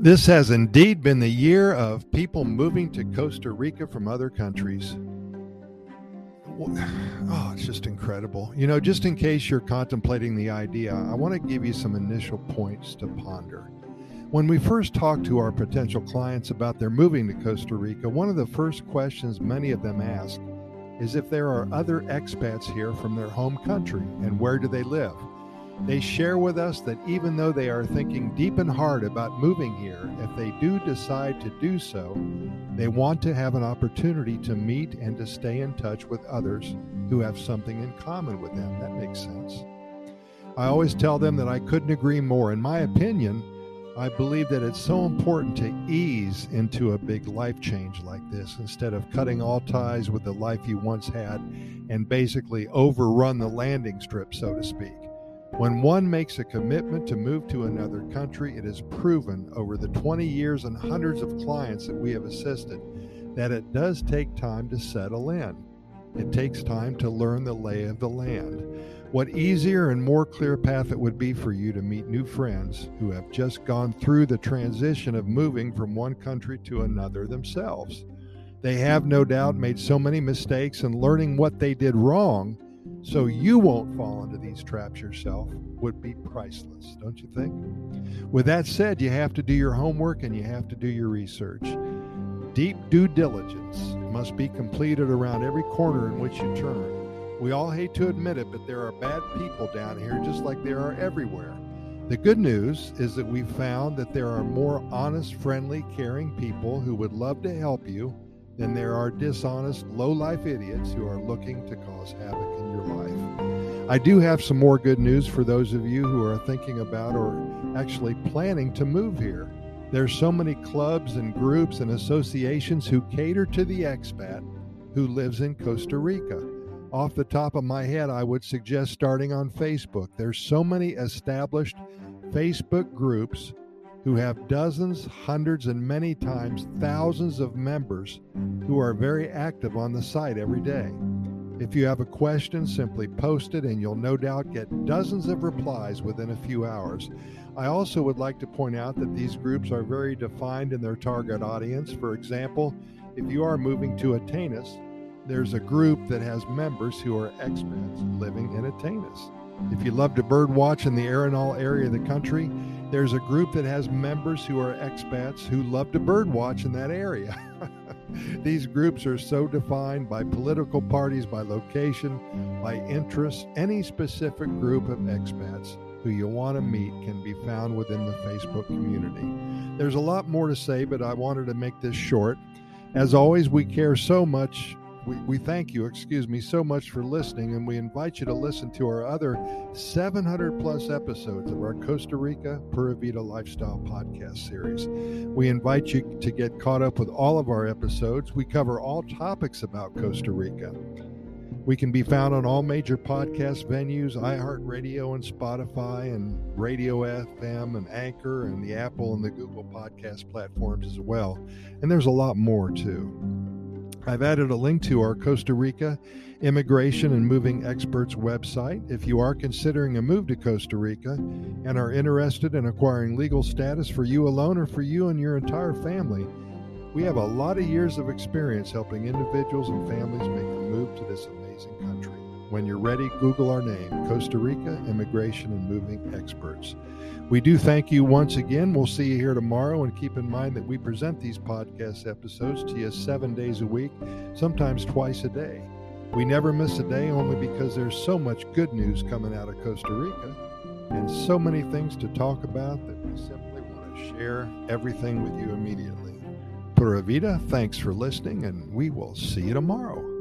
This has indeed been the year of people moving to Costa Rica from other countries. Oh, it's just incredible. You know, just in case you're contemplating the idea, I want to give you some initial points to ponder. When we first talk to our potential clients about their moving to Costa Rica, one of the first questions many of them ask is if there are other expats here from their home country and where do they live? They share with us that even though they are thinking deep and hard about moving here, if they do decide to do so, they want to have an opportunity to meet and to stay in touch with others who have something in common with them. That makes sense. I always tell them that I couldn't agree more. In my opinion, I believe that it's so important to ease into a big life change like this instead of cutting all ties with the life you once had and basically overrun the landing strip, so to speak. When one makes a commitment to move to another country, it is proven over the 20 years and hundreds of clients that we have assisted that it does take time to settle in. It takes time to learn the lay of the land. What easier and more clear path it would be for you to meet new friends who have just gone through the transition of moving from one country to another themselves. They have no doubt made so many mistakes and learning what they did wrong so you won't fall into these traps yourself would be priceless, don't you think? With that said, you have to do your homework and you have to do your research. Deep due diligence must be completed around every corner in which you turn. We all hate to admit it, but there are bad people down here just like there are everywhere. The good news is that we've found that there are more honest, friendly, caring people who would love to help you than there are dishonest, low life idiots who are looking to cause havoc in your life. I do have some more good news for those of you who are thinking about or actually planning to move here. There's so many clubs and groups and associations who cater to the expat who lives in Costa Rica. Off the top of my head, I would suggest starting on Facebook. There's so many established Facebook groups who have dozens, hundreds, and many times thousands of members who are very active on the site every day. If you have a question, simply post it and you'll no doubt get dozens of replies within a few hours. I also would like to point out that these groups are very defined in their target audience. For example, if you are moving to Atenas, there's a group that has members who are expats living in Atenas. If you love to bird watch in the Arenal area of the country, there's a group that has members who are expats who love to bird watch in that area. These groups are so defined by political parties, by location, by interest. Any specific group of expats who you want to meet can be found within the Facebook community. There's a lot more to say, but I wanted to make this short. As always, we care so much we, we thank you, excuse me, so much for listening, and we invite you to listen to our other 700 plus episodes of our Costa Rica Pura Vida Lifestyle podcast series. We invite you to get caught up with all of our episodes. We cover all topics about Costa Rica. We can be found on all major podcast venues, iHeartRadio and Spotify, and Radio FM and Anchor, and the Apple and the Google podcast platforms as well. And there's a lot more too. I've added a link to our Costa Rica Immigration and Moving Experts website. If you are considering a move to Costa Rica and are interested in acquiring legal status for you alone or for you and your entire family, we have a lot of years of experience helping individuals and families make the move to this amazing country. When you're ready, Google our name Costa Rica Immigration and Moving Experts. We do thank you once again. We'll see you here tomorrow. And keep in mind that we present these podcast episodes to you seven days a week, sometimes twice a day. We never miss a day only because there's so much good news coming out of Costa Rica and so many things to talk about that we simply want to share everything with you immediately. Pura Vida, thanks for listening, and we will see you tomorrow.